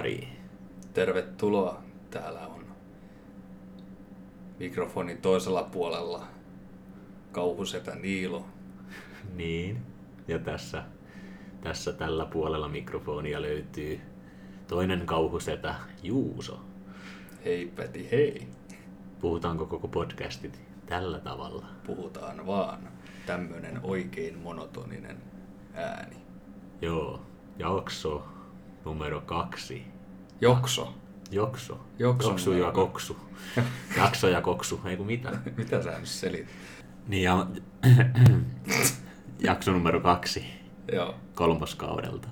pariin. Tervetuloa. Täällä on mikrofonin toisella puolella kauhusetä Niilo. Niin, ja tässä, tässä tällä puolella mikrofonia löytyy toinen kauhusetä Juuso. Hei Peti, hei. Puhutaanko koko podcastit tällä tavalla? Puhutaan vaan. Tämmönen oikein monotoninen ääni. Joo, jakso numero kaksi. Jokso. Jokso. Jokso Joksu ja koksu. Jakso ja koksu, ei kun mitä. Mitä sä nyt selit? Niin ja jakso numero kaksi Joo. kolmoskaudelta.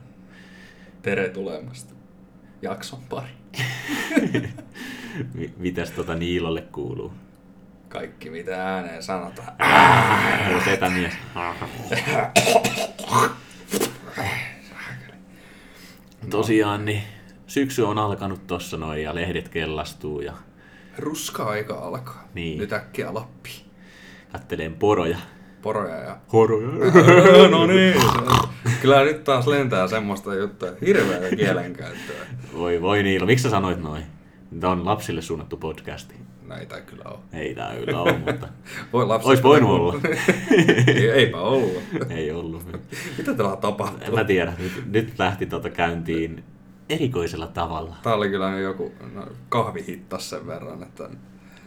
Tere tulemasta. Jakson pari. Mi- Mitäs tota Niilolle kuuluu? Kaikki mitä ääneen sanotaan. Joo, setämies. Tosiaan, niin syksy on alkanut tossa noin ja lehdet kellastuu ja Ruska-aika alkaa. Niin. Nyt äkkiä Lappi. katteleen poroja. Poroja ja Horoja. no niin. Kyllä nyt taas lentää semmoista juttua. Hirveä kielenkäyttöä. Voi voi Niilo, miksi sä sanoit noin? Tämä on lapsille suunnattu podcasti. Näitä ei kyllä ole. Ei tää kyllä ole, mutta Voi lapset Ois voinut olla. Ei- Eipä ollut. ei ollut. Mitä täällä En tapahtuu? mä tiedä, nyt, nyt lähti tota käyntiin erikoisella tavalla. Tää oli kyllä joku no, kahvihittas sen verran, että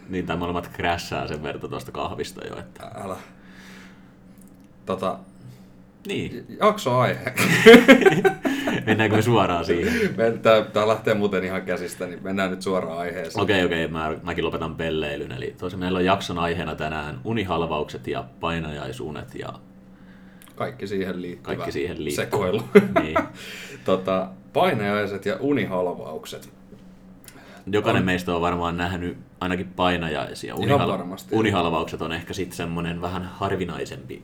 Niin tai molemmat crashaa sen verran tuosta kahvista jo, että... älä. Tota, Niin, jaksoaihe. Mennäänkö me suoraan siihen? Tää lähtee muuten ihan käsistä, niin mennään nyt suoraan aiheeseen. Okei, okei, mä, mäkin lopetan pelleilyn. Eli tosiaan meillä on jakson aiheena tänään unihalvaukset ja painajaisunet ja Kaikki siihen liittyvä kaikki siihen liittyvä. sekoilu. Niin. tota, painajaiset ja unihalvaukset. Jokainen meistä on varmaan nähnyt ainakin painajaisia. Ihan varmasti. unihalvaukset on ehkä sitten semmoinen vähän harvinaisempi,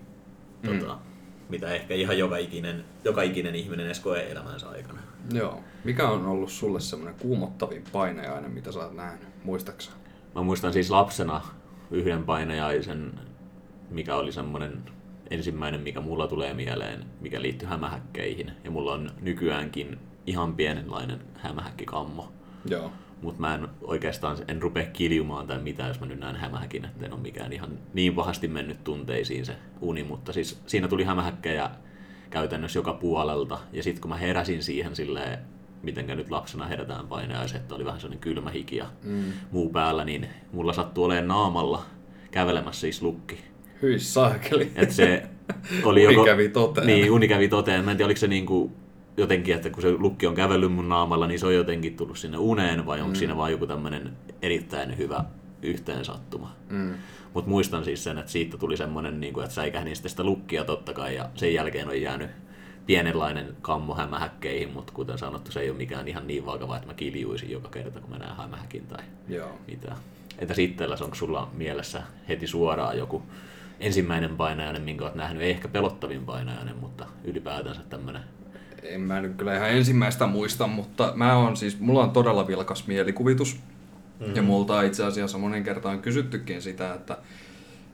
mm. tota, mitä ehkä ihan joka ikinen, joka ikinen ihminen edes koe elämänsä aikana. Joo. Mikä on ollut sulle semmoinen kuumottavin painajainen, mitä sä oot nähnyt? Muistaksä? Mä muistan siis lapsena yhden painajaisen, mikä oli semmoinen ensimmäinen, mikä mulla tulee mieleen, mikä liittyy hämähäkkeihin. Ja mulla on nykyäänkin ihan pienenlainen hämähäkkikammo. Joo. Mutta mä en oikeastaan en rupea kiljumaan tai mitään, jos mä nyt näen hämähäkin, että en ole mikään ihan niin pahasti mennyt tunteisiin se uni, mutta siis siinä tuli hämähäkkejä käytännössä joka puolelta, ja sitten kun mä heräsin siihen silleen, mitenkä nyt lapsena herätään painajaiset, että oli vähän sellainen kylmä hiki ja Mm. muu päällä, niin mulla sattui olemaan naamalla kävelemässä siis lukki. Hyi saakeli. Et se oli Uni joko... kävi toteen. Niin, uni kävi toteen. Mä en tiedä, oliko se niinku jotenkin, että kun se lukki on kävellyt mun naamalla, niin se on jotenkin tullut sinne uneen, vai onko mm. siinä vaan joku tämmöinen erittäin hyvä yhteensattuma. Mm. Mutta muistan siis sen, että siitä tuli semmoinen, niin kuin, että säikähdin sitten sitä lukkia totta kai, ja sen jälkeen on jäänyt pienenlainen kammo hämähäkkeihin, mutta kuten sanottu, se ei ole mikään ihan niin vakava, että mä kiljuisin joka kerta, kun mä näen hämähäkin tai Joo. mitä. Entä sitten, onko sulla mielessä heti suoraan joku ensimmäinen painajainen, minkä olet nähnyt? Ei ehkä pelottavin painajainen, mutta ylipäätänsä tämmöinen. En mä nyt kyllä ihan ensimmäistä muista, mutta mä on siis, mulla on todella vilkas mielikuvitus. Mm-hmm. Ja multa on itse asiassa monen kertaan kysyttykin sitä, että,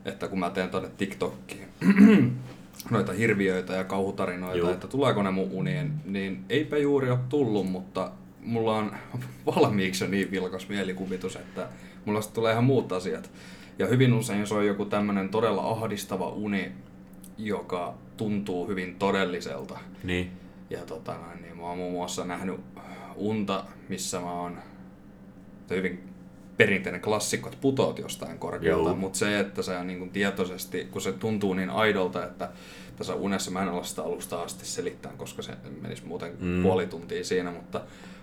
että kun mä teen tonne TikTokkiin noita hirviöitä ja kauhutarinoita, Juu. että tuleeko ne mun unien, niin eipä juuri ole tullut, mutta mulla on valmiiksi niin vilkas mielikuvitus, että mulla sitten tulee ihan muut asiat. Ja hyvin usein se on joku tämmönen todella ahdistava uni, joka tuntuu hyvin todelliselta. Niin, Ja tota noin, niin mä oon muun muassa nähnyt unta, missä mä oon se hyvin perinteinen klassikko, että putoat jostain korkealta, mutta se, että sä niin kuin tietoisesti, kun se tuntuu niin aidolta, että tässä unessa mä en ole sitä alusta asti selittää, koska se menisi muuten Mm. puoli tuntia siinä, mutta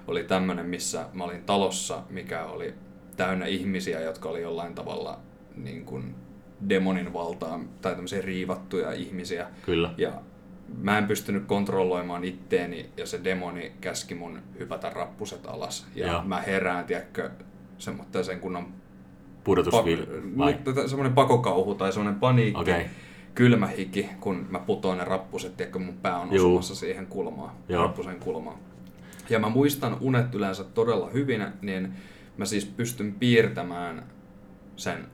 oli tämmönen, missä mä olin talossa, mikä oli täynnä ihmisiä, jotka oli jollain tavalla niin kuin demonin valtaan, tai tämmöisiä riivattuja ihmisiä, kyllä. ja mä en pystynyt kontrolloimaan itteeni ja se demoni käski mun hypätä rappuset alas. Ja Joo. mä herään, tiedätkö, semmoinen sen kunnon? Pak- semmoinen pakokauhu tai semmoinen paniikki, Okei. kylmä hiki, kun mä putoan ne rappuset, tiedätkö, mun pää on Juu. osumassa siihen kulmaan, Joo. rappusen kulmaan. Ja mä muistan unet yleensä todella hyvin, niin mä siis pystyn piirtämään sen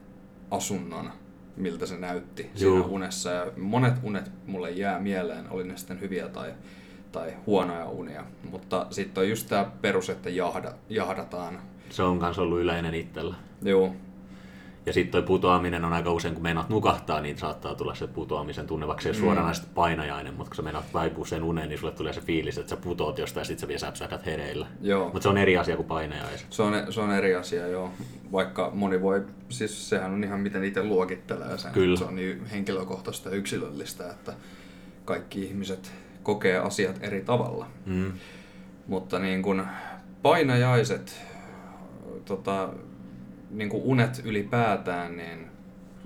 asunnon, miltä se näytti Juu. siinä unessa. Ja monet unet mulle jää mieleen, oli ne sitten hyviä tai, tai huonoja unia. Mutta sitten on just tämä perus, että jahda, jahdataan. Se on myös ollut yleinen itsellä. Joo, Ja sitten toi putoaminen on aika usein, kun meinaat nukahtaa, niin saattaa tulla se putoamisen tunne, vaikka se ei mm. suoranaisesti painajainen, mutta kun sä meinaat vaipua sen uneen, niin sulle tulee se fiilis, että sä putoat jostain ja sitten sä vielä säpsähdät hereillä. joo. Mutta se on eri asia kuin painajaiset. Se on, se on eri asia, joo. Vaikka moni voi, siis sehän on ihan miten itse luokittelee sen. Kyllä. Se on niin henkilökohtaista ja yksilöllistä, että kaikki ihmiset kokee asiat eri tavalla. Mm. Mutta niin kun painajaiset, tota, niin kun unet ylipäätään, niin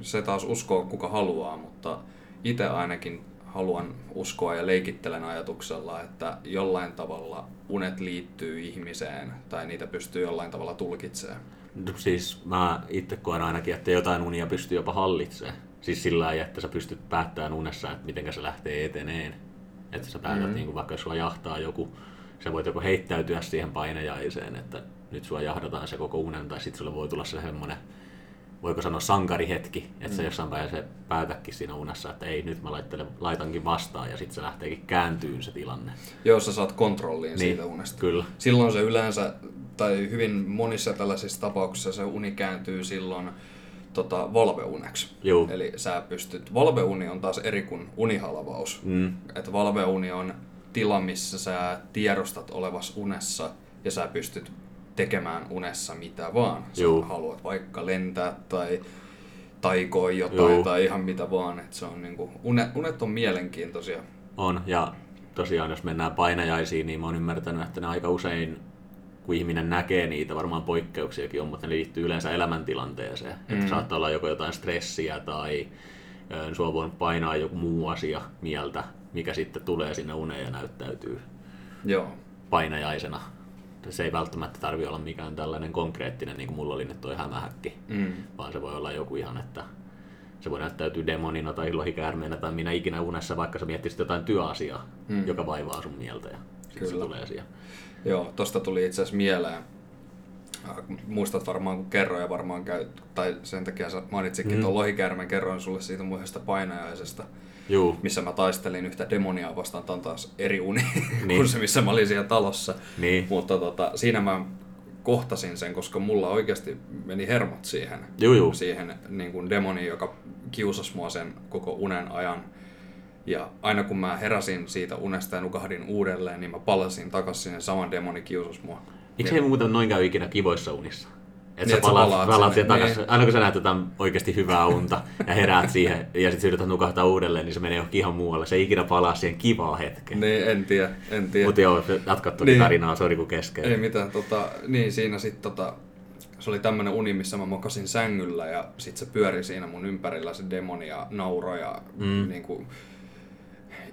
se taas uskoo kuka haluaa, mutta itse ainakin haluan uskoa ja leikittelen ajatuksella, että jollain tavalla unet liittyy ihmiseen tai niitä pystyy jollain tavalla tulkitsemaan. No, Siis mä itse koen ainakin, että jotain unia pystyy jopa hallitsemaan. Siis sillä lailla, että sä pystyt päättämään unessa, että miten se lähtee eteneen. Että sä päätät, mm. niin kuin vaikka jos sua jahtaa joku, sä voit joko heittäytyä siihen painajaiseen, että nyt sua jahdataan se koko unen, tai sitten sulle voi tulla se semmoinen, voiko sanoa sankarihetki, että mm. sä jossain vaiheessa päätäkin siinä unessa, että ei, nyt mä laittelen, laitankin vastaan, ja sitten se lähteekin kääntyyn se tilanne. Jos sä saat kontrolliin Niin, siitä unesta. Kyllä. Silloin se yleensä, tai hyvin monissa tällaisissa tapauksissa se uni kääntyy silloin tota, valveuneksi. Juu. Eli sä pystyt, valveuni on taas eri kuin unihalvaus. Mm. Että valveuni on tila, missä sä tiedostat olevas unessa ja sä pystyt tekemään unessa mitä vaan. Sä Juu. haluat vaikka lentää tai taikoa jotain Juu. tai ihan mitä vaan. Et se on niinku, unet, unet on mielenkiintoisia. On, ja tosiaan jos mennään painajaisiin, niin mä oon ymmärtänyt, että ne aika usein, kun ihminen näkee niitä, varmaan poikkeuksiakin on, mutta ne liittyy yleensä elämäntilanteeseen. Mm. Että saattaa olla joko jotain stressiä tai ö, sua voinut painaa joku muu asia mieltä, mikä sitten tulee sinne uneen ja näyttäytyy Joo. painajaisena. Se ei välttämättä tarvi olla mikään tällainen konkreettinen, niin kuin mulla oli nyt toi hämähäkki, Mm. vaan se voi olla joku ihan, että se voi näyttäytyä demonina tai lohikäärmeenä tai minä ikinä unessa, vaikka sä miettisit jotain työasiaa, Mm. joka vaivaa sun mieltä ja sit se tulee siihen. Joo, tosta tuli itse asiassa mieleen. Äh, Muistat varmaan, kun kerroin ja varmaan käy, tai sen takia sä mainitsikin mm. Tuon lohikäärmen, kerroin sulle siitä yhdestä painajaisesta, Juu, missä mä taistelin yhtä demoniaa vastaan, tää on taas eri uni Niin. kuin se, missä mä olin siellä talossa. niin, Mutta tota, siinä mä kohtasin sen, koska mulla oikeasti meni hermot siihen, juu, juu. siihen niin kuin demoniin, joka kiusasi mua sen koko unen ajan. Ja aina kun mä heräsin siitä unesta ja nukahdin uudelleen, niin mä palasin takaisin sinne saman demoni kiusasi mua. Eikö se ei muuten noin käy ikinä kivoissa unissa? Että Niin, sä palaat, palaat palaat sinne, siihen takaisin. niin. Aina kun sä näet jotain oikeasti hyvää unta ja heräät siihen ja sitten yrität nukahtaa uudelleen, niin se menee johonkin ihan muualle. Se ei ikinä palaa siihen kivaan hetkeen. Niin, en tiedä, en tiedä. Mutta joo, jatkat tuota Niin. tarinaa, sori kun kesken. Ei mitään, tota, niin siinä sitten tota, se oli tämmönen uni, missä mä mokasin sängyllä ja sit se pyöri siinä mun ympärillä se demoni ja nauroi ja Mm. niinku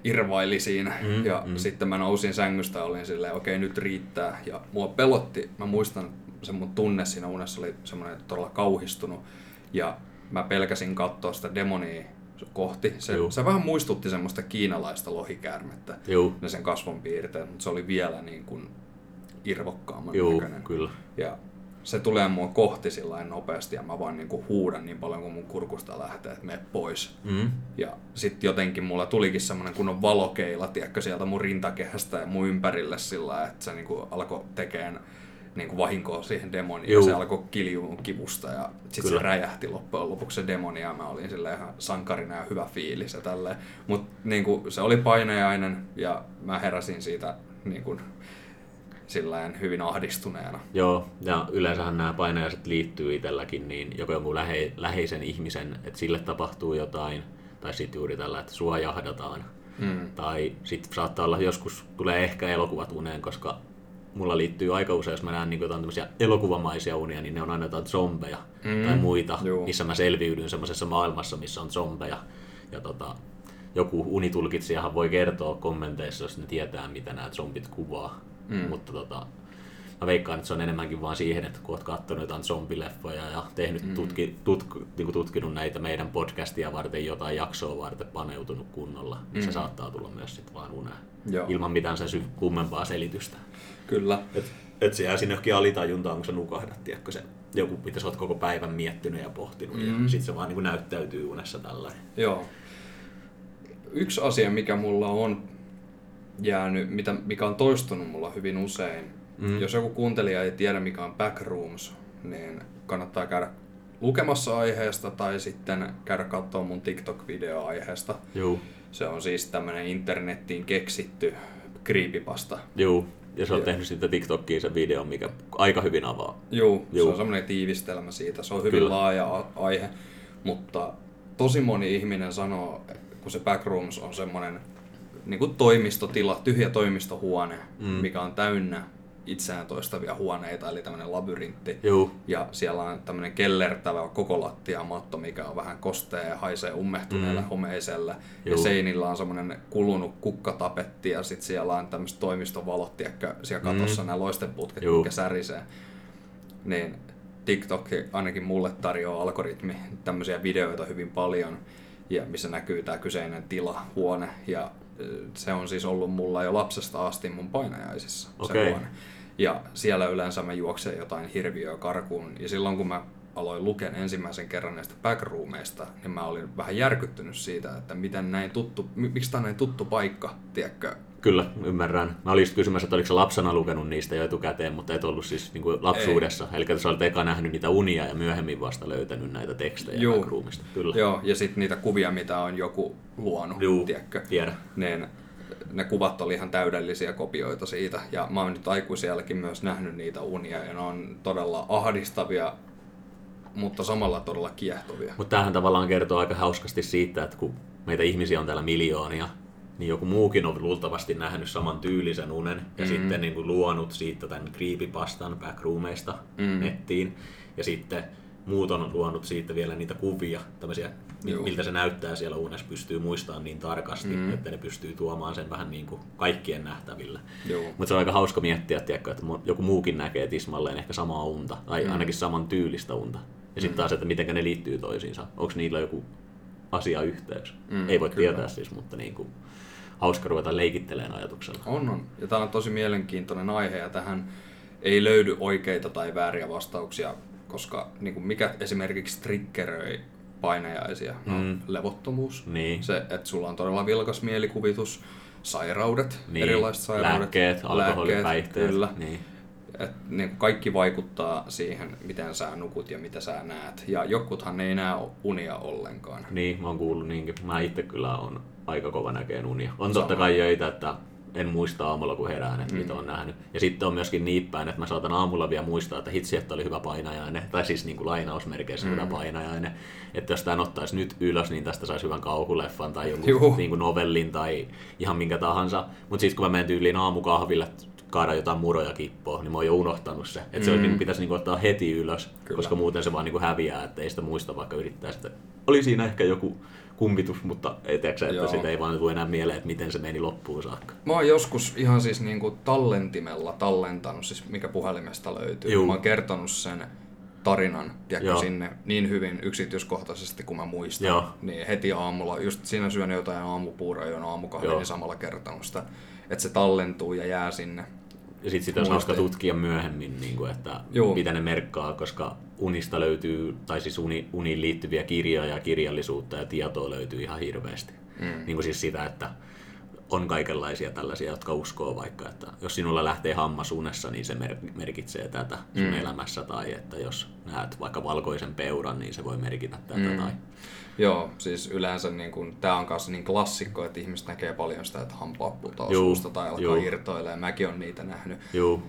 irvaili siinä. Mm, ja mm. sitten mä nousin sängystä ja olin silleen, okei nyt riittää. Ja mua pelotti, mä muistan se mun tunne siinä unessa oli semmoinen todella kauhistunut. Ja mä pelkäsin katsoa sitä demonia kohti. Se, Juu. se vähän muistutti semmoista kiinalaista lohikäärmettä Juu, ne sen kasvon piirteet, mutta se oli vielä niin kuin irvokkaamman juu, näköinen. kyllä. Ja se tulee mua kohti sillä nopeasti ja mä vaan niin kuin huudan niin paljon kuin mun kurkusta lähtee, että mene pois. Mm. Ja sitten jotenkin mulla tulikin semmoinen kunnon valokeila, tiedätkö, sieltä mun rintakehästä ja mun ympärille sillä että se niin kuin alkoi tekemään niin kuin vahinkoa siihen demoniin Juu. ja se alkoi kiljuun kivusta ja sitten se räjähti loppujen lopuksi se demoni ja mä olin sillä ihan sankarina ja hyvä fiilis ja tälleen. Mutta niin kuin, se oli painajainen ja mä heräsin siitä niin kuin, sillain hyvin ahdistuneena. Joo, ja yleensähän nämä painajaiset liittyy itselläkin, niin joko jonkun lähe, läheisen ihmisen, että sille tapahtuu jotain, tai sitten juuri tällä, että sua jahdataan. Mm. Tai sitten saattaa olla joskus, tulee ehkä elokuvat uneen, koska mulla liittyy aika usein, jos mä näen niin jotain tämmöisiä elokuvamaisia unia, niin ne on aina jotain zombeja Mm, tai muita, juu. missä mä selviydyn semmoisessa maailmassa, missä on zombeja. Ja tota, joku unitulkitsijahan voi kertoa kommenteissa, jos ne tietää, mitä nämä zombit kuvaa. Mm. Mutta tota, mä veikkaan, että se on enemmänkin vaan siihen, että kun oot katsonut jotain zombileffoja ja tehnyt Mm. tutki, tutk, niin tutkinut näitä meidän podcastia varten, jotain jaksoa varten paneutunut kunnolla, niin Mm. se saattaa tulla myös sitten vaan uneen. Joo. Ilman mitään sen sy- kummempaa selitystä. Kyllä. Et, et se jää sinne johonkin alitajuntaan, kun sä nukahdat, tiedätkö, se joku, mitä sä oot koko päivän miettinyt ja pohtinut, mm. Ja sit se vaan niin näyttäytyy unessa tällä. Joo. Yksi asia, mikä mulla on jäänyt, mitä, mikä on toistunut mulla hyvin usein. Mm. Jos joku kuuntelija ei tiedä, mikä on Backrooms, niin kannattaa käydä lukemassa aiheesta tai sitten käydä katsoa mun TikTok-video aiheesta. Juu. Se on siis tämmönen internettiin keksitty creepypasta. Juu. Ja se on tehnyt sitten TikTokkiin sen videon, mikä aika hyvin avaa. Juu, Juu. se on semmoinen tiivistelmä siitä. Se on hyvin Kyllä. laaja aihe, mutta tosi moni ihminen sanoo, kun se Backrooms on semmoinen niin kuin toimistotila, tyhjä toimistohuone, mm. mikä on täynnä itseään toistavia huoneita, eli tämmöinen labyrintti. Juu. Ja siellä on tämmöinen kellertävä koko lattiamatto, mikä on vähän kostea ja haisee ummehtuneelle mm. homeiselle. Ja Juu. seinillä on semmoinen kulunut kukkatapetti ja sitten siellä on tämmöiset toimistovalot, tiedätkö, siellä katossa mm. nämä loisteputket, Juu. mitkä särisee. Niin TikTok ainakin mulle tarjoaa algoritmi tämmöisiä videoita hyvin paljon, ja missä näkyy tämä kyseinen tila, huone. Ja se on siis ollut mulla jo lapsesta asti mun painajaisissa Okei. se huone. Ja siellä yleensä mä juoksen jotain hirviöä karkuun. Ja silloin kun mä aloin lukea ensimmäisen kerran näistä backroomeista, niin mä olin vähän järkyttynyt siitä, että miten näin tuttu, mi- miksi tämä on näin tuttu paikka, tiedätkö? Kyllä, ymmärrän. Mä olin just kysymässä, että oliko sä lapsena lukenut niistä jo etukäteen, mutta et ollut siis niin kuin lapsuudessa. Ei. Eli sä olet eka nähnyt niitä unia ja myöhemmin vasta löytänyt näitä tekstejä Juu. Backroomista. Kyllä. Joo, ja sitten niitä kuvia, mitä on joku luonut, Juu, tiedätkö? tiedä. Niin ne kuvat oli ihan täydellisiä kopioita siitä. Ja mä oon nyt aikuisielläkin myös nähnyt niitä unia, ja ne on todella ahdistavia, mutta samalla todella kiehtovia. Mutta tämähän tavallaan kertoo aika hauskasti siitä, että kun meitä ihmisiä on täällä miljoonia, niin joku muukin on luultavasti nähnyt saman tyylisen unen ja mm. sitten niin kuin luonut siitä tämän creepypastan backroomeista mm. nettiin. Ja sitten muut on luonut siitä vielä niitä kuvia, tämmöisiä, Juu. miltä se näyttää siellä unessa, pystyy muistamaan niin tarkasti, mm. että ne pystyy tuomaan sen vähän niin kuin kaikkien nähtävillä. Joo. Mutta se on aika hauska miettiä, tiedätkö, että joku muukin näkee tismalleen ehkä samaa unta, tai mm. ainakin saman tyylistä unta. Ja sitten taas, että miten ne liittyy toisiinsa. Onko niillä joku asiayhteys? Mm, Ei voi kyllä. tietää siis, mutta niin kuin, hauska ruveta leikittelemään ajatuksella. On, on. Ja tämä on tosi mielenkiintoinen aihe ja tähän ei löydy oikeita tai vääriä vastauksia, koska niin kuin mikä esimerkiksi triggeröi painajaisia, no, Mm. levottomuus, Niin. se, että sulla on todella vilkas mielikuvitus, sairaudet, Niin, erilaiset sairaudet, lääkkeet, alkoholi, päihteet. kyllä. Niin. Et niin kaikki vaikuttaa siihen, miten sä nukut ja mitä sä näet. Ja jokuthan ei näe unia ollenkaan. niin, mä oon kuullut niinkin. Mä itse kyllä on aika kova näkeen unia. On Sama. totta kai joita, että en muista aamulla kun herään, että mm. mitä on nähnyt. Ja sitten on myöskin niin päin, että mä saatan aamulla vielä muistaa, että hitsi, että oli hyvä painajainen. Tai siis niin kuin lainausmerkeissä mm. hyvä painajainen. Että jos tämän ottaisi nyt ylös, niin tästä saisi hyvän kauhuleffan tai jonkun niin kuin novellin tai ihan minkä tahansa. Mutta sitten kun mä menen tyyliin aamukahville kaada jotain muroja kippoa, niin mä oon jo unohtanut se. Että se mm. niin pitäisi niin ottaa heti ylös, Kyllä. koska muuten se vaan niin häviää, että ei sitä muista vaikka yrittää sitä. Oli siinä ehkä joku kumpitus, mutta tiedätkö, että Joo. sitä ei vaan tule enää mieleen, että miten se meni loppuun saakka. Mä oon joskus ihan siis niinku tallentimella tallentanut, siis mikä puhelimesta löytyy. Juu. Mä oon kertonut sen tarinan, tiedätkö, sinne niin hyvin yksityiskohtaisesti kuin mä muistan. Joo. Niin heti aamulla, just siinä syön jotain aamupuuroa, joon aamukahvia, Joo. niin samalla kertonut sitä, että se tallentuu ja jää sinne. Ja sitten sitä olisi hauska tutkia myöhemmin, niin kuin, että Juu. mitä ne merkkaa, koska unista löytyy, tai siis uni, uniin liittyviä kirjoja ja kirjallisuutta ja tietoa löytyy ihan hirveästi. Mm. Niin kuin siis sitä, että on kaikenlaisia tällaisia, jotka uskoo vaikka, että jos sinulla lähtee hammas unessa, niin se mer- merkitsee tätä sun mm. elämässä, tai että jos näet vaikka valkoisen peuran, niin se voi merkitä tätä. Mm. Tai... Joo, siis yleensä niin kun, tää on kanssa niin klassikko, että ihmiset näkee paljon sitä, että hampaat putoaa suusta tai alkaa juu. irtoilee. Mäkin on niitä nähnyt. Juu,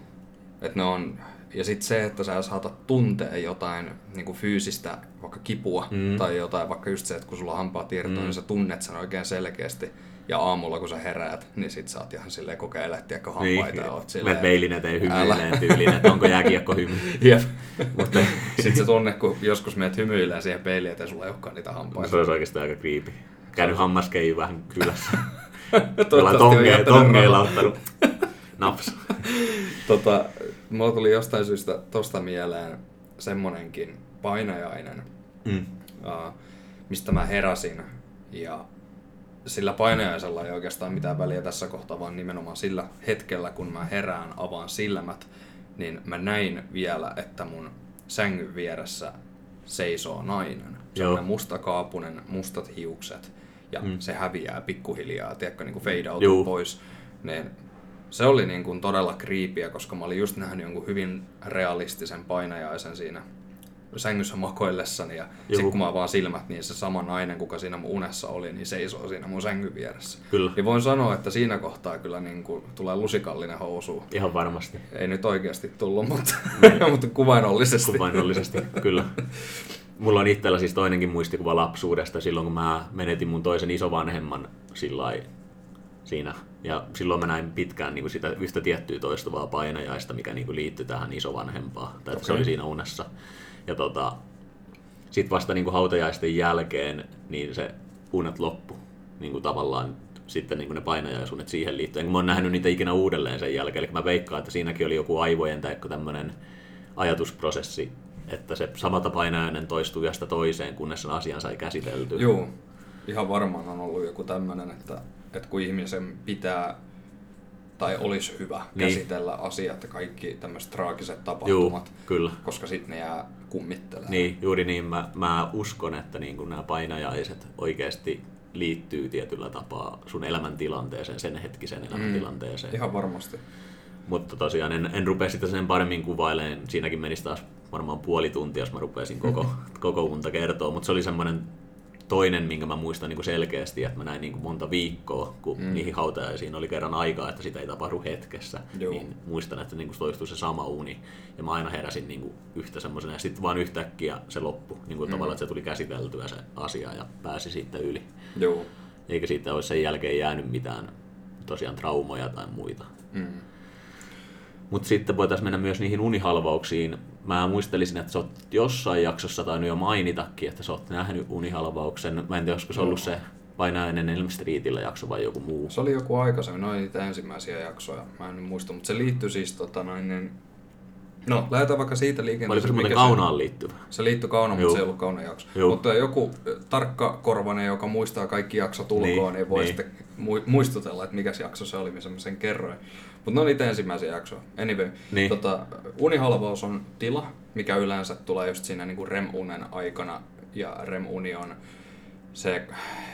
Et ne on, ja sitten se, että sä saatat tuntea jotain niin kuin fyysistä, vaikka kipua, mm. tai jotain, vaikka just se, että kun sulla hampaat irtoaa, mm. niin sä tunnet sen oikein selkeästi. Ja aamulla kun sä heräät, niin sit sä oot ihan silleen kokeilet, tiedätkö, hampaita ja oot silleen... peilin eteen Älä. hymyileen tyyliin, että onko jääkiekko hymy. Jep. Mutta sit se tunne, kun joskus meet hymyilee siihen peiliin, että sulla ei olekaan niitä hampaita. Se olisi oikeasti aika creepy. Käynyt hammaskeiju vähän kylässä. On tonge, tongeilla ottanut naps. Tota, mulla tuli jostain syystä tosta mieleen semmonenkin painajainen, Mm. uh, mistä mä heräsin. Ja sillä painajaisella ei oikeastaan mitään väliä tässä kohtaa, vaan nimenomaan sillä hetkellä, kun mä herään, avaan silmät, niin mä näin vielä, että mun sängyn vieressä seisoo nainen. Sellainen mustakaapunen, mustat hiukset. Ja mm. se häviää pikkuhiljaa, tiedätkö, niin kuin fade out pois. Niin se oli niin kuin todella kriipiä, koska mä olin just nähnyt jonkun hyvin realistisen painajaisen siinä sängyssä makoillessani ja sitten kun mä vaan silmät, niin se sama nainen, kuka siinä mun unessa oli, niin seisoo siinä mun sängyn vieressä. Kyllä. Ja voin sanoa, että siinä kohtaa kyllä niin kuin tulee lusikallinen housu. Ihan varmasti. Ei nyt oikeasti tullut, mutta, mutta kuvainnollisesti. Kuvainnollisesti, kyllä. Mulla on itsellä siis toinenkin muistikuva lapsuudesta silloin, kun mä menetin mun toisen isovanhemman sillä siinä. Ja silloin mä näin pitkään niin kuin sitä yhtä tiettyä toistuvaa painajaista, mikä niin kuin liittyi tähän isovanhempaan. Tai okay. se oli siinä unessa. Ja tota, sitten vasta niin kuin hautajaisten jälkeen niin se unet loppu niin kuin tavallaan sitten niin kuin ne painajaisuunet siihen liittyen. Mä oon nähnyt niitä ikinä uudelleen sen jälkeen, eli mä veikkaan, että siinäkin oli joku aivojen tai tämmöinen ajatusprosessi, että se samata painajainen toistuu jasta toiseen, kunnes sen asian sai käsitelty. Joo, ihan varmaan on ollut joku tämmöinen, että, että kun ihmisen pitää tai olisi hyvä niin. käsitellä asiat ja kaikki tämmöiset traagiset tapahtumat, Juu, kyllä. koska sitten ne jää kummittelemaan. Niin, juuri niin. Mä, mä uskon, että niin kun nämä painajaiset oikeasti liittyy tietyllä tapaa sun elämäntilanteeseen, sen hetkisen elämäntilanteeseen. Mm, ihan varmasti. Mutta tosiaan en, en rupea sitä sen paremmin kuvailemaan. Siinäkin menisi taas varmaan puoli tuntia, jos mä rupeaisin koko, koko unta kertoa. Mutta se oli semmoinen toinen, minkä mä muistan niin kuin selkeästi, että mä näin niin kuin monta viikkoa, kun mm. niihin hautajaisiin oli kerran aikaa, että sitä ei tapahdu hetkessä, Joo. niin muistan, että niin kuin toistui se sama uni. Ja mä aina heräsin niin kuin yhtä semmoisena, ja sitten vaan yhtäkkiä se loppu, niin kuin mm. tavallaan, että se tuli käsiteltyä se asia ja pääsi sitten yli. Joo. Eikä siitä olisi sen jälkeen jäänyt mitään tosiaan traumoja tai muita. Mm. Mutta sitten voitaisiin mennä myös niihin unihalvauksiin. Mä muistelisin, että sä oot jossain jaksossa tainnut jo mainitakin, että sä oot nähnyt unihalvauksen. Mä en tiedä, olisiko se ollut se Painainen Elm Streetillä jakso vai joku muu? Se oli joku aikaisemmin, noin niitä ensimmäisiä jaksoja, mä en muista, mutta se liittyy siis tota noin, niin No, lähdetään vaikka siitä liikenteeseen. Oliko se muuten kaunaan liittyvä? Se liittyi kaunaan, mutta se ei ollut kaunan jakso. Juu. Mutta joku tarkka korvainen, joka muistaa kaikki jaksot ulkoa, niin, niin voi niin. sitten muistutella, että mikä jakso se oli, missä mä sen kerroin. Mutta ne on niitä ensimmäisiä jaksoja. Anyway, niin. tota, unihalvaus on tila, mikä yleensä tulee just siinä niin REM-unen aikana. Ja REM-uni on se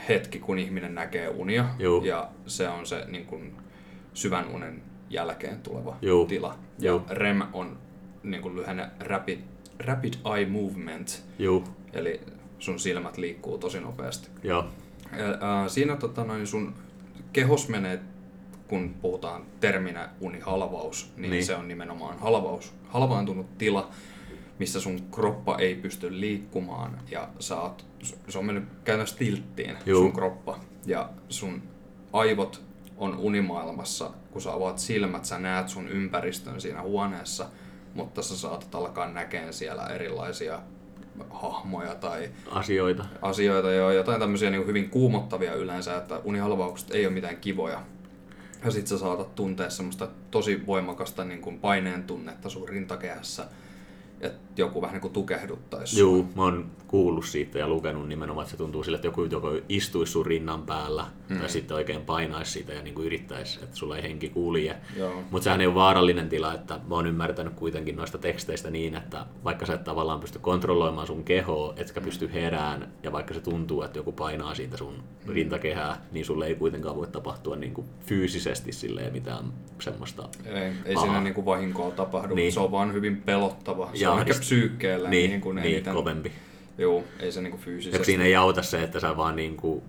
hetki, kun ihminen näkee unia. Juu. Ja se on se niin kuin syvän unen jälkeen tuleva Juu. tila. Ja Juu. REM on niin kuin lyhenne rapid, rapid eye movement. Juu. Eli sun silmät liikkuu tosi nopeasti. Joo. Ja, äh, siinä tota, noin sun kehos menee, kun puhutaan terminä unihalvaus, niin, niin. se on nimenomaan halvaus, halvaantunut tila, missä sun kroppa ei pysty liikkumaan ja sä oot, se on mennyt käytännössä tilttiin Juu. sun kroppa ja sun aivot on unimaailmassa, kun sä avaat silmät, sä näet sun ympäristön siinä huoneessa – mutta sä saatat alkaa näkemään siellä erilaisia hahmoja tai asioita. Asioita, joo, jotain tämmöisiä niin hyvin kuumottavia yleensä, että unihalvaukset ei ole mitään kivoja. Ja sit sä saatat tuntea semmoista tosi voimakasta niin kuin paineen tunnetta sun rintakehässä että joku vähän niin kuin tukehduttaisi. Joo, mä oon kuullut siitä ja lukenut nimenomaan, että se tuntuu sille, että joku joko istuisi sun rinnan päällä mm. tai sitten oikein painaisi siitä ja niin kuin yrittäisi, että sulla ei henki kulje. Mutta sehän ei ole vaarallinen tila, että mä oon ymmärtänyt kuitenkin noista teksteistä niin, että vaikka sä et tavallaan pysty kontrolloimaan sun kehoa, etkä mm. pysty herään ja vaikka se tuntuu, että joku painaa siitä sun mm. rintakehää, niin sulle ei kuitenkaan voi tapahtua niin kuin fyysisesti silleen mitään semmoista Ei, ei siinä niin kuin vahinkoa tapahdu, niin. se on vaan hyvin pelottava. Se ja on ehkä psyykkeellä niin, niin, kuin niin kovempi. Joo, ei se niinku fyysisesti. Ja siinä ei auta se, että sä vaan niinku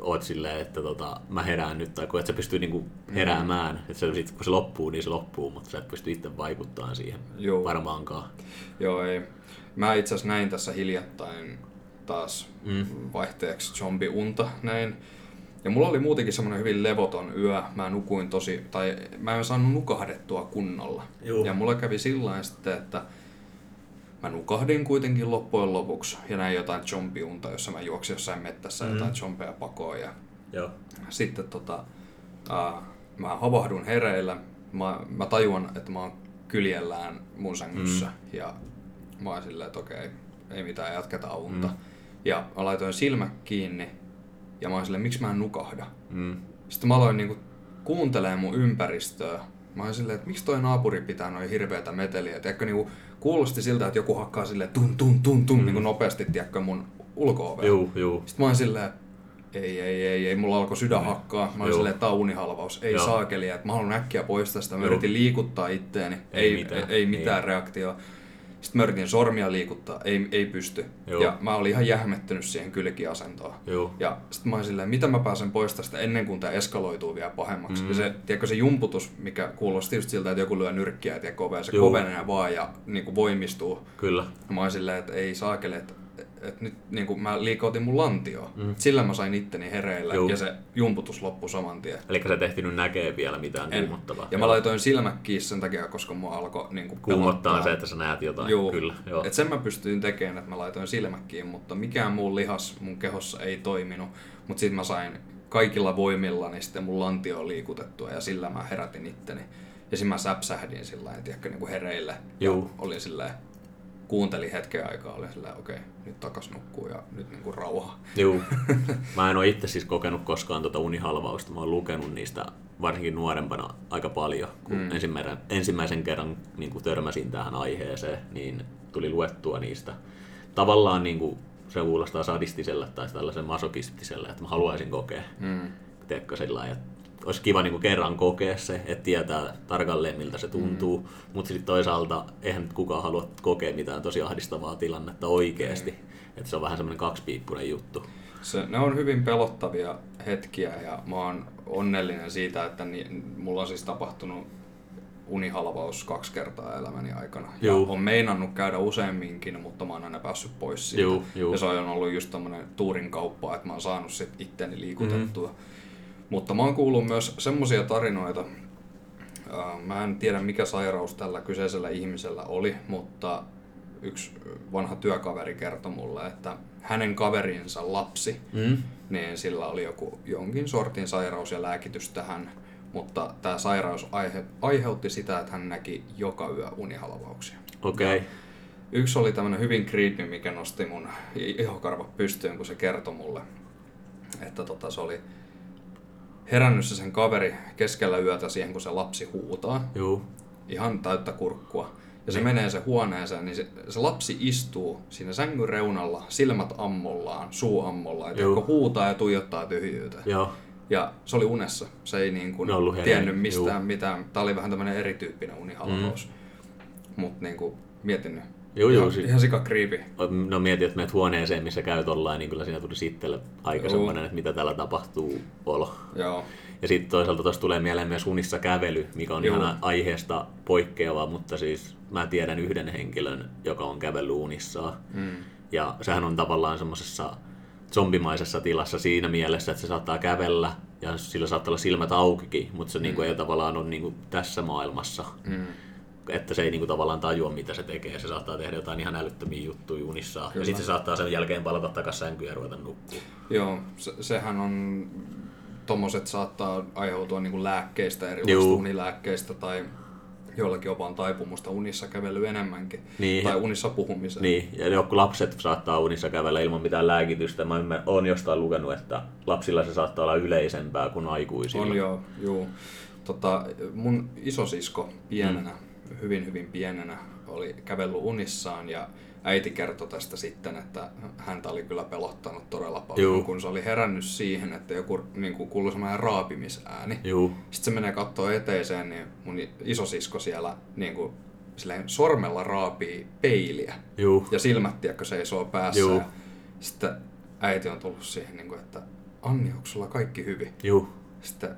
oot silleen, että tota, mä herään nyt, tai kun et sä pysty niinku heräämään, mm. että se, sit, kun se loppuu, niin se loppuu, mutta sä et pysty itse vaikuttamaan siihen Joo. varmaankaan. Joo, ei. Mä itse asiassa näin tässä hiljattain taas mm. vaihteeksi zombiunta näin. Ja mulla oli muutenkin semmoinen hyvin levoton yö. Mä nukuin tosi, tai mä en saanut nukahdettua kunnolla. Joo. Ja mulla kävi sillä sitten, että mä nukahdin kuitenkin loppujen lopuksi ja näin jotain zombiunta, jossa mä juoksin jossain mettässä mm. jotain zombeja pakoon. Ja Joo. Sitten tota, äh, mä havahdun hereillä. Mä, mä tajuan, että mä oon kyljellään mun sängyssä mm. ja mä oon silleen, että okei, ei mitään, jatketaan unta. Mm. Ja mä laitoin silmät kiinni ja mä oon silleen, miksi mä en nukahda. Mm. Sitten mä aloin niinku kuuntelemaan mun ympäristöä. Mä oon silleen, että miksi toi naapuri pitää noin hirveätä meteliä. Tiedätkö, niinku, kuulosti siltä, että joku hakkaa sille tun tun tun tun mm. niin kuin nopeasti, tiedätkö, mun ulko Juu, juu. Sitten mä oon silleen, ei, ei, ei, ei, mulla alkoi sydän hakkaa. Mä olin silleen, että tää on unihalvaus. Ei Joo. saakeli, että mä haluan äkkiä poistaa sitä. Mä Joo. yritin liikuttaa itteeni. Ei Ei, mitään. ei, ei mitään Niin. reaktioa. Sitten mä yritin sormia liikuttaa, ei, ei pysty. Joo. Ja mä olin ihan jähmettynyt siihen kylkiasentoon. Joo. Ja sitten mä olin silleen, mitä mä pääsen pois tästä ennen kuin tämä eskaloituu vielä pahemmaksi. Mm. Mm. Ja se, tiedätkö, se jumputus, mikä kuulosti just siltä, että joku lyö nyrkkiä ja ja se Joo. kovenee vaan ja niin kuin voimistuu. Kyllä. Ja mä olin silleen, että ei saakeli, että, että nyt niin kuin mä liikautin mun lantioa. Mm. Sillä mä sain itteni hereille Joo. ja se jumputus loppui saman tien. Eli sä et ehtinyt näkee vielä mitään En. kuumottavaa. Ja mä laitoin silmät kiinni sen takia, koska mua alkoi niin kuin Kuumottaa se, että sä näet jotain. Joo. Kyllä. Joo. Et sen mä pystyin tekemään, että mä laitoin silmät kiinni, mutta mikään muu lihas mun kehossa ei toiminut. Mutta sitten mä sain kaikilla voimillani sitten mun lantio liikutettua ja sillä mä herätin itteni. Ja sitten mä säpsähdin sillä lailla, tiedätkö, niin kuin hereille. Joo. Ja olin silleen, kuuntelin hetken aikaa, olin silleen, okei, nyt takas nukkuu ja nyt niin kuin rauha. Joo. Mä en ole itse siis kokenut koskaan tuota unihalvausta. Mä oon lukenut niistä varsinkin nuorempana aika paljon. Kun mm. ensimmäisen, ensimmäisen kerran niin kuin törmäsin tähän aiheeseen, niin tuli luettua niistä. Tavallaan niin kuin se kuulostaa sadistiselle tai tällaisen masokistiselle, että mä haluaisin kokea. Mm. Tiedätkö, sillä että olisi kiva niin kuin kerran kokea se, että tietää tarkalleen miltä se tuntuu, mm. mutta sitten toisaalta eihän nyt kukaan halua kokea mitään tosi ahdistavaa tilannetta oikeasti. Että se on vähän semmoinen kaksipiippunen juttu. Se, ne on hyvin pelottavia hetkiä ja mä oon onnellinen siitä, että ni, mulla on siis tapahtunut unihalvaus kaksi kertaa elämäni aikana. Juu. Ja on meinannut käydä useamminkin, mutta mä oon aina päässyt pois siitä. Juu, juu. Ja se on ollut just tommonen tuurin kauppa, että mä oon saanut sit itteni liikutettua. Mm-hmm. Mutta mä oon kuullut myös semmosia tarinoita, mä en tiedä mikä sairaus tällä kyseisellä ihmisellä oli, mutta yksi vanha työkaveri kertoi mulle, että hänen kaverinsa lapsi Mm? niin sillä oli joku jonkin sortin sairaus ja lääkitys tähän, mutta tämä sairaus aihe, aiheutti sitä, että hän näki joka yö unihalvauksia. Okei. Okay. Yksi oli tämmöinen hyvin creepy, mikä nosti mun ihokarvat pystyyn, kun se kertoi mulle, että tota, se oli herännyt se sen kaveri keskellä yötä siihen, kun se lapsi huutaa, Juu. ihan täyttä kurkkua. Ja se menee se huoneeseen, niin se, se lapsi istuu siinä sängyn reunalla, silmät ammollaan, suu ammollaan, ja huutaa ja tuijottaa tyhjyyteen. Joo. Ja se oli unessa. Se ei niin kuin tiennyt mistään juu. mitään. Tämä oli vähän tämmöinen erityyppinen unihalvaus. Mm. Mutta niin kuin mietin nyt. Joo, joo, Ihan, ihan sika creepy. No mietin, että menet huoneeseen, missä käyt ollaan, niin kyllä siinä tuli sitten aika Joo. semmoinen, että mitä täällä tapahtuu olo. Joo. Ja sitten toisaalta tuossa tulee mieleen myös unissa kävely, mikä on Joo. ihan aiheesta poikkeava, mutta siis mä tiedän yhden henkilön, joka on kävellyt unissaan. Mm. Ja sehän on tavallaan semmoisessa zombimaisessa tilassa siinä mielessä, että se saattaa kävellä ja sillä saattaa olla silmät aukikin, mutta se mm. niinku ei tavallaan ole niinku tässä maailmassa. Mm. Että se ei niinku tavallaan tajua, mitä se tekee. Se saattaa tehdä jotain ihan älyttömiä juttuja unissaan. Ja Kyllä. sitten se saattaa sen jälkeen palata takaisin sänkyyn ja ruveta nukkuu. Joo, se, sehän on... Tommoset saattaa aiheutua niin kuin lääkkeistä, erilaisista Juu. unilääkkeistä tai joillakin jopa on taipumusta unissa kävely enemmänkin. Niin. Tai unissa puhumiseen. Niin, ja joku lapset saattaa unissa kävellä ilman mitään lääkitystä. Mä ymmär- oon jostain lukenut, että lapsilla se saattaa olla yleisempää kuin aikuisilla. On joo, juu. Tota, mun isosisko pienenä, mm. Hyvin hyvin pienenä, oli kävellyt unissaan ja äiti kertoi tästä sitten, että häntä oli kyllä pelottanut todella paljon, Juu. kun se oli herännyt siihen, että joku niin kuin kuului semmoinen raapimisääni. Juu, Sitten se menee kattoo eteiseen, niin mun isosisko siellä niin kuin, silleen, sormella raapii peiliä. juu, Ja silmät, tiedätkö, seisoo päässä. Juu. Ja sitten äiti on tullut siihen, niin kuin, että Anni, onko sulla kaikki hyvin? juu. Sitten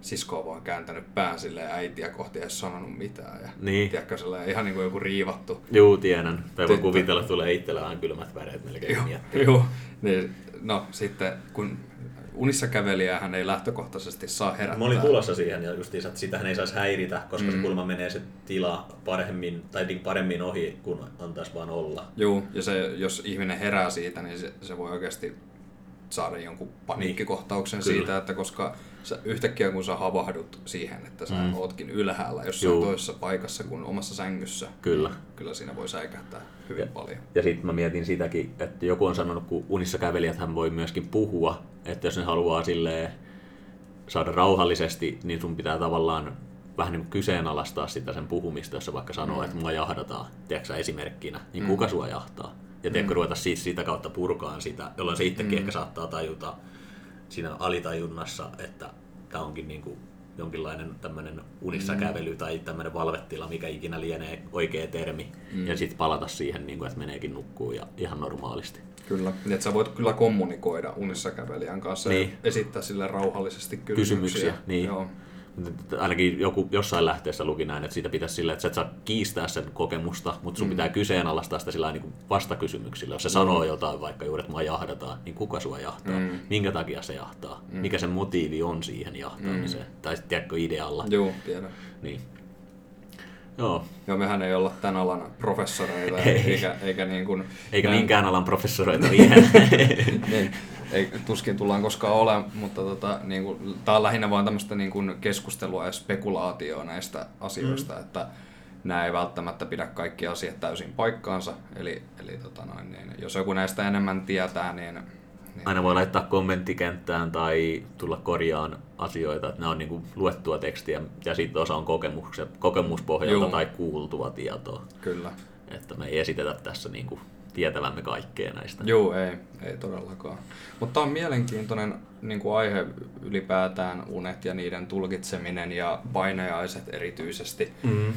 sisko on vaan kääntänyt pään silleen äitiä kohti ei edes sanonut mitään. Ja Niin. tiedätkö, ihan niin kuin joku riivattu. Juu, tiedän. Tai voi kuvitella, että tulee itsellä vähän kylmät väreet melkein Joo, miettiä. joo. Niin, no sitten kun unissa kävelijää hän ei lähtökohtaisesti saa herättää. Mä olin tulossa siihen ja justiinsa, että sitähän ei saisi häiritä, koska mm. se kulma menee se tila paremmin, tai niin paremmin ohi, kun antaisi vaan olla. Joo, ja se, jos ihminen herää siitä, niin se, se voi oikeasti saada jonkun paniikkikohtauksen Niin, siitä, että koska sä, yhtäkkiä kun sä havahdut siihen, että sä Mm. mm. ootkin ylhäällä jossain Juu. toisessa paikassa kuin omassa sängyssä, Kyllä. kyllä siinä voi säikähtää hyvin Ja- paljon. Ja sitten mä mietin sitäkin, että joku on sanonut, kun unissa kävelijät hän voi myöskin puhua, että jos ne haluaa silleen saada rauhallisesti, niin sun pitää tavallaan vähän niin kyseenalaistaa sitä sen puhumista, jos vaikka sanoo, Mm. että mua jahdataan, tiedätkö esimerkkinä, niin Mm. kuka sua jahtaa? ja tiedätkö, ruveta siis sitä kautta purkaan sitä, jolloin se itsekin mm. ehkä saattaa tajuta siinä alitajunnassa, että tämä onkin niin kuin jonkinlainen tämmöinen unissa mm. kävely tai tämmöinen valvettila, mikä ikinä lienee oikea termi, mm. ja sitten palata siihen, niin kuin, että meneekin nukkuu ja ihan normaalisti. Kyllä, niin että sä voit kyllä kommunikoida unissa kävelijän kanssa niin. ja esittää sille rauhallisesti kysymyksiä. kysymyksiä niin. Joo ainakin joku jossain lähteessä luki näin, että siitä pitäisi sillä, että sä et saa kiistää sen kokemusta, mutta sun mm. pitää kyseenalaistaa sitä sillä niin vastakysymyksillä. Jos se mm. sanoo jotain, vaikka juuri, että mua jahdataan, niin kuka sua jahtaa? Mm. Minkä takia se jahtaa? Mm. Mikä se motiivi on siihen jahtaamiseen? Mm. Tai tiedätkö idealla? Joo, tiedän. Niin. Joo. Joo, mehän ei olla tämän alan professoreita, ei. eikä, eikä, niin kuin, eikä minkään alan professoreita vielä. niin, ei, tuskin tullaan koskaan ole, mutta tota, niin kuin, tämä on lähinnä vain tämmöistä niin kuin keskustelua ja spekulaatioa näistä asioista, mm. että nämä ei välttämättä pidä kaikki asiat täysin paikkaansa. Eli, eli tota noin, niin, jos joku näistä enemmän tietää, niin niin. Aina voi laittaa kommenttikenttään tai tulla korjaan asioita, että nämä on niin luettua tekstiä ja sitten osa on kokemuspohjalta Juu. tai kuultua tietoa. Kyllä. Että me ei esitetä tässä niin kuin tietävämme kaikkea näistä. Joo, ei, ei todellakaan. Mutta on mielenkiintoinen niin kuin aihe ylipäätään unet ja niiden tulkitseminen ja painajaiset erityisesti. Mm.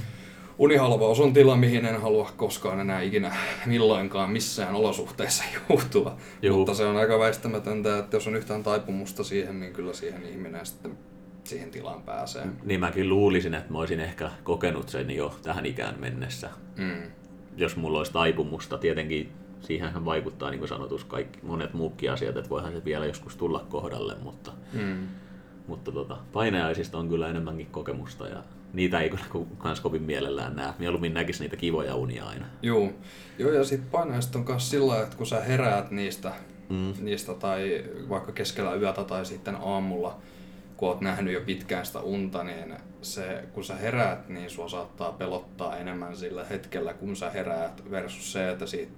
Unihalvaus on tila, mihin en halua koskaan enää ikinä milloinkaan missään olosuhteissa joutua. Juu. Mutta se on aika väistämätöntä, että jos on yhtään taipumusta siihen, niin kyllä siihen ihminen sitten siihen tilaan pääsee. Niin mäkin luulisin, että mä olisin ehkä kokenut sen jo tähän ikään mennessä. Mm. Jos mulla olisi taipumusta, tietenkin siihenhän vaikuttaa niin kuin sanotus kaikki monet muukin asiat, että voihan se vielä joskus tulla kohdalle, mutta, mm. mutta tota, painajaisista on kyllä enemmänkin kokemusta ja niitä ei kyllä kans kovin mielellään näe. Mieluummin näkisi niitä kivoja unia aina. Joo, Joo ja sitten painajaiset on myös sillä että kun sä heräät niistä, mm. niistä tai vaikka keskellä yötä tai sitten aamulla, kun oot nähnyt jo pitkään sitä unta, niin se, kun sä heräät, niin sua saattaa pelottaa enemmän sillä hetkellä, kun sä heräät, versus se, että siitä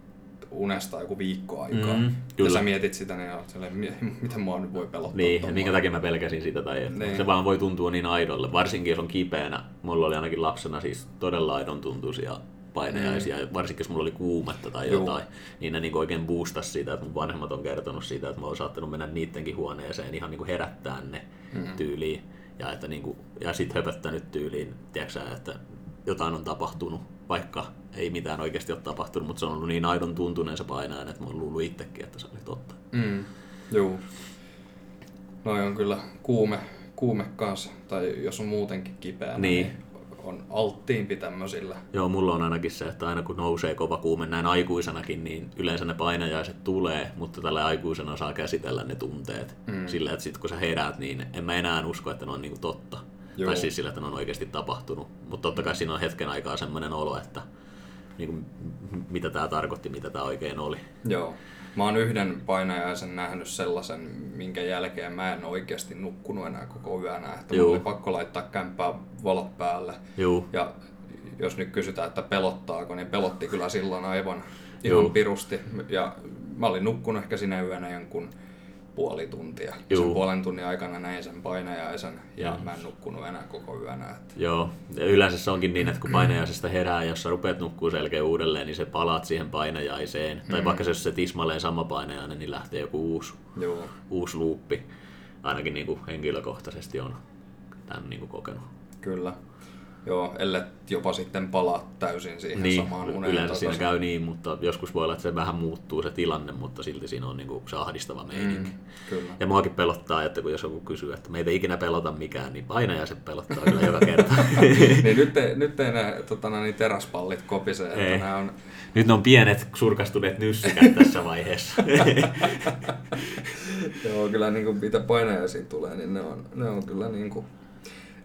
unesta joku viikko aikaa. Mm, kyllä. Ja sä mietit sitä, niin olet silleen, miten mua nyt voi pelottaa. Niin, ja minkä takia mä pelkäsin sitä. Tai niin. Se vaan voi tuntua niin aidolle, varsinkin jos on kipeänä. Mulla oli ainakin lapsena siis todella aidon tuntuisia painejaisia, mm. varsinkin jos mulla oli kuumetta tai Juu. jotain, niin ne niinku oikein boostasi siitä, että mun vanhemmat on kertonut siitä, että mä oon saattanut mennä niidenkin huoneeseen ihan niinku herättää ne mm. tyyliin. Ja, että niinku, ja sit höpöttänyt tyyliin, tiedätkö että jotain on tapahtunut, vaikka ei mitään oikeasti ole tapahtunut, mutta se on ollut niin aidon tuntuneen se painajan, että mä oon luullut itsekin, että se oli totta. Mm, joo. Noi on kyllä kuume, kuume kanssa, tai jos on muutenkin kipeä, niin, niin on alttiimpi tämmöisillä. Joo, mulla on ainakin se, että aina kun nousee kova kuume näin aikuisenakin, niin yleensä ne painajaiset tulee, mutta tällä aikuisena saa käsitellä ne tunteet. Mm. Sillä, että sit kun sä heräät, niin en mä enää usko, että ne on niinku totta. Joo. Tai siis sillä, että ne on oikeasti tapahtunut. Mutta totta kai siinä on hetken aikaa semmoinen olo, että niin kuin, mitä tämä tarkoitti, mitä tämä oikein oli. Joo. Mä oon yhden painajaisen nähnyt sellaisen, minkä jälkeen mä en oikeasti nukkunut enää koko yönä. Että Juu. oli pakko laittaa kämppää valot päälle. Juu. Ja jos nyt kysytään, että pelottaako, niin pelotti kyllä silloin aivan ihan pirusti. Ja mä olin nukkunut ehkä sinä yönä jonkun puoli tuntia. Juu. Sen puolen tunnin aikana näin sen painajaisen ja Juu. mä en nukkunut enää koko yönä. Että... Joo, ja yleensä se onkin niin, että kun painajaisesta herää, jos sä rupeat nukkuu selkeä uudelleen, niin se palaat siihen painajaiseen. Mm. Tai vaikka se, jos se tismalleen sama painajainen, niin lähtee joku uusi, Joo. uusi luuppi. Ainakin niin kuin henkilökohtaisesti on tämän niin kuin kokenut. Kyllä. Joo, ellei jopa sitten palaa täysin siihen niin, samaan uneen. Yleensä siinä käy niin, mutta joskus voi olla, että se vähän muuttuu se tilanne, mutta silti siinä on niin kuin se ahdistava meininki. Mm, kyllä. Ja muakin pelottaa, että kun jos joku kysyy, että meitä ei ikinä pelota mikään, niin se pelottaa kyllä joka kerta. niin nyt ei, nyt ei nämä tota, niin teraspallit kopise, että ei. nämä on... Nyt ne on pienet surkastuneet nyssykät tässä vaiheessa. Joo, kyllä niin kuin, mitä painajaisiin tulee, niin ne on, ne on kyllä niin kuin,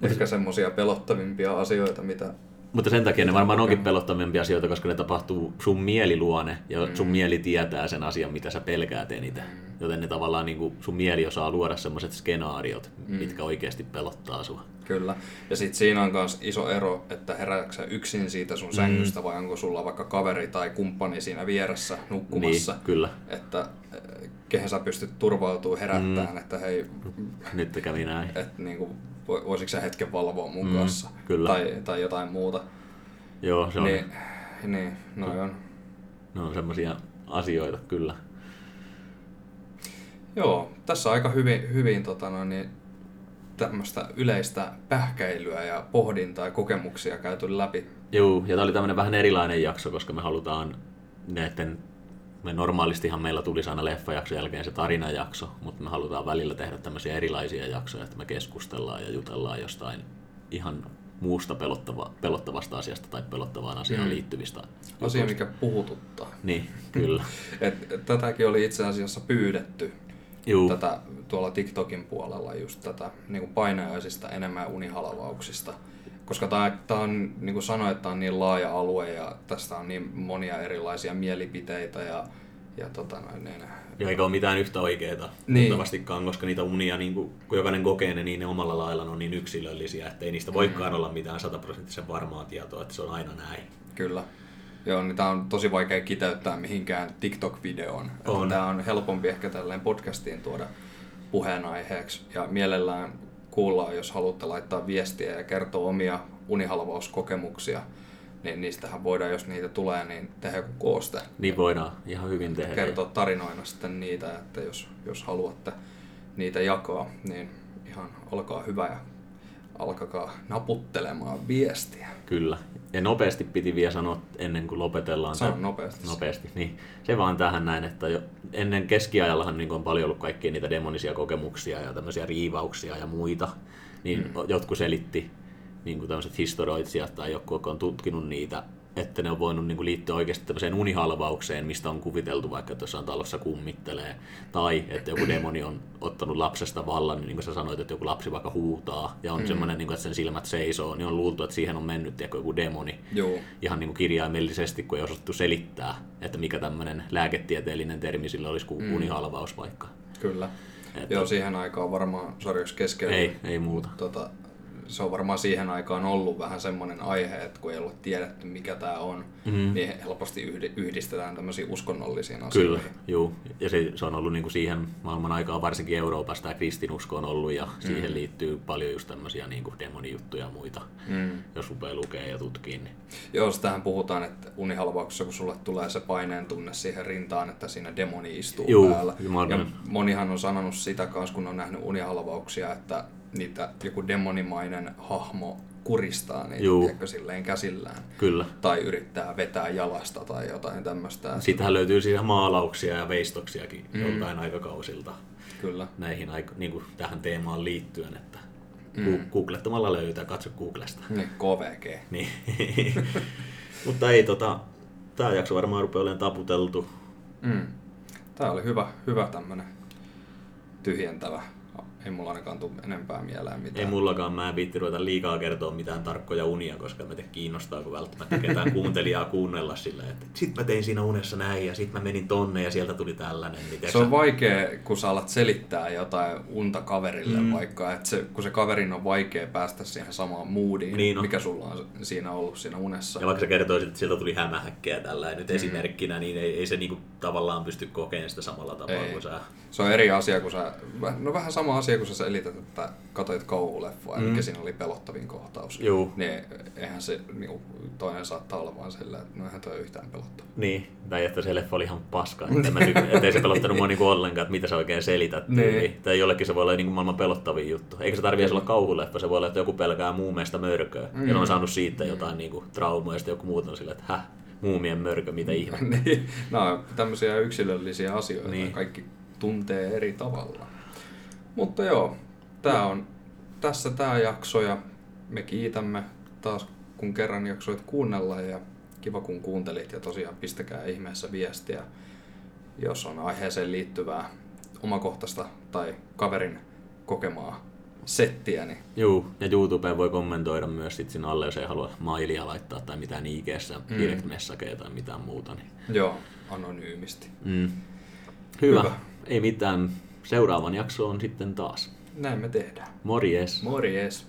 ehkä semmoisia pelottavimpia asioita, mitä... Mutta sen takia ne varmaan onkin pelottavimpia asioita, koska ne tapahtuu sun mieliluone ja mm. sun mieli tietää sen asian, mitä sä pelkäät eniten. Mm. Joten ne tavallaan niin kuin sun mieli osaa luoda semmoiset skenaariot, mm. mitkä oikeasti pelottaa sua. Kyllä. Ja sitten siinä on myös iso ero, että herääksä yksin siitä sun sängystä mm. vai onko sulla vaikka kaveri tai kumppani siinä vieressä nukkumassa. Niin, kyllä. Että eh, kehen sä pystyt turvautumaan herättämään, mm. että hei... Nyt kävi näin. Että niin kuin, voisitko sä hetken valvoa mun mm, kanssa? Kyllä. Tai, tai jotain muuta. Joo, se on. Niin, niin noi on. Ne on semmoisia asioita, kyllä. Joo, tässä aika hyvin, hyvin tota noin, niin, tämmöistä yleistä pähkäilyä ja pohdintaa ja kokemuksia käyty läpi. Joo, ja tämä oli tämmöinen vähän erilainen jakso, koska me halutaan näiden me normaalistihan meillä tulisi aina leffajakson jälkeen se tarinajakso, mutta me halutaan välillä tehdä tämmöisiä erilaisia jaksoja, että me keskustellaan ja jutellaan jostain ihan muusta pelottava, pelottavasta asiasta tai pelottavaan asiaan mm. liittyvistä. Asia, mikä puhututtaa. Niin, kyllä. Et, tätäkin oli itse asiassa pyydetty Juu. tätä tuolla TikTokin puolella just tätä niin kuin painajaisista enemmän unihalvauksista. Koska tämä on, niin kuin sanoin, että tämä on niin laaja alue ja tästä on niin monia erilaisia mielipiteitä ja, ja tota noin, niin, ja eikä ole mitään yhtä oikeaa niin. koska niitä unia, niin kuin, kun jokainen kokee ne, niin ne omalla lailla on niin yksilöllisiä, että ei niistä voikaan mm. olla mitään sataprosenttisen varmaa tietoa, että se on aina näin. Kyllä. Joo, niin tämä on tosi vaikea kiteyttää mihinkään TikTok-videoon. On. Tämä on helpompi ehkä tälleen podcastiin tuoda puheenaiheeksi. Ja mielellään kuullaan, jos haluatte laittaa viestiä ja kertoa omia unihalvauskokemuksia, niin niistähän voidaan, jos niitä tulee, niin tehdä joku kooste. Niin voidaan ihan hyvin tehdä. Kertoa tarinoina sitten niitä, että jos, jos haluatte niitä jakaa, niin ihan olkaa hyvä ja alkakaa naputtelemaan viestiä. Kyllä. Ja nopeasti piti vielä sanoa ennen kuin lopetellaan. Sano nopeasti. Nopeasti, niin se vaan tähän näin, että jo ennen keskiajallahan niin on paljon ollut kaikkia niitä demonisia kokemuksia ja tämmöisiä riivauksia ja muita, niin mm. jotkut selitti, niin kuin tämmöiset historioitsijat tai joku, joka on tutkinut niitä, että ne on voinut niin kuin liittyä oikeasti tämmöiseen unihalvaukseen, mistä on kuviteltu vaikka, että jossain talossa kummittelee, tai että joku demoni on ottanut lapsesta vallan, niin kuin sä sanoit, että joku lapsi vaikka huutaa, ja on mm. semmoinen, niin kuin, että sen silmät seisoo, niin on luultu, että siihen on mennyt tiedätkö, joku demoni. Joo. Ihan niin kuin kirjaimellisesti, kun ei osattu selittää, että mikä tämmöinen lääketieteellinen termi sillä olisi kuin mm. unihalvaus vaikka. Kyllä. Että... Joo, siihen aikaan varmaan, sori jos keskeytin. Ei, ei muuta. Tota, se on varmaan siihen aikaan ollut vähän semmoinen aihe, että kun ei ole tiedetty mikä tämä on, mm-hmm. niin helposti yhdistetään tämmöisiin uskonnollisiin asioihin. Kyllä, juu. Ja se, se on ollut niin kuin siihen maailman aikaan, varsinkin Euroopassa tämä kristinusko on ollut ja mm-hmm. siihen liittyy paljon just tämmöisiä niin kuin demonijuttuja ja muita, mm-hmm. jos rupeaa lukea ja tutkii. Niin. Joo, sitähän puhutaan, että unihalvauksessa kun sulle tulee se paineen tunne siihen rintaan, että siinä demoni istuu juu, päällä. Ja monihan on sanonut sitä kanssa, kun on nähnyt unihalvauksia, että niitä joku demonimainen hahmo kuristaa niitä tiedätkö, silleen käsillään. Kyllä. Tai yrittää vetää jalasta tai jotain tämmöistä. Siitähän löytyy siinä maalauksia ja veistoksiakin mm. joltain aikakausilta. Kyllä. Näihin niin kuin tähän teemaan liittyen, että mm. googlettamalla löytää, katso Googlesta. Niin, KVG. Niin. Mutta ei tota, tämä jakso varmaan rupeaa olemaan taputeltu. Mm. Tämä oli hyvä, hyvä tämmönen tyhjentävä ei mulla ainakaan tule enempää mieleen mitään. Ei mullakaan, mä en viitti ruveta liikaa kertoa mitään tarkkoja unia, koska mä kiinnostaa, kun välttämättä ketään kuuntelijaa kuunnella sillä, että sit mä tein siinä unessa näin ja sit mä menin tonne ja sieltä tuli tällainen. Niin se on vaikea, kun sä alat selittää jotain unta kaverille mm. vaikka, että se, kun se kaverin on vaikea päästä siihen samaan moodiin, niin mikä sulla on siinä ollut siinä unessa. Ja vaikka sä kertoisit, että sieltä tuli hämähäkkeä tällä nyt mm. esimerkkinä, niin ei, ei se niinku tavallaan pysty kokemaan sitä samalla tapaa ei. kuin sä. Se on eri asia, kun sä, no vähän sama asia, kun sä selität, että katsoit kauhuleffaa mm. ja mikä siinä oli pelottavin kohtaus. Juu. Niin eihän se niin toinen saattaa olla vaan sillä, että no eihän toi yhtään pelottava. Niin, tai että se leffa oli ihan paska. Että mä ettei se pelottanut mua niinku ollenkaan, että mitä sä oikein selität. Niin. Tai jollekin se voi olla niinku maailman pelottavin juttu. Eikä se tarvitse olla kauhuleffa, se voi olla, että joku pelkää muumeista mörköä. Mm. Ja on saanut siitä jotain niinku traumaa ja sitten joku muut on sillä, että häh, muumien mörkö, mitä ihmettä. niin, no, tämmöisiä yksilöllisiä asioita. Niin. Kaikki tuntee eri tavalla. Mutta joo, tää on tässä tämä jakso ja me kiitämme taas kun kerran jaksoit kuunnella ja kiva kun kuuntelit ja tosiaan pistäkää ihmeessä viestiä, jos on aiheeseen liittyvää omakohtaista tai kaverin kokemaa settiä. Niin... Juu, ja YouTubeen voi kommentoida myös sit sinne alle, jos ei halua mailia laittaa tai mitään IGssä, mm. direct tai mitään muuta. Niin... Joo, anonyymisti. Mm. Hyvä. Hyvä. Ei mitään. Seuraavan jakso on sitten taas. Näin me tehdään. Morjes. Morjes.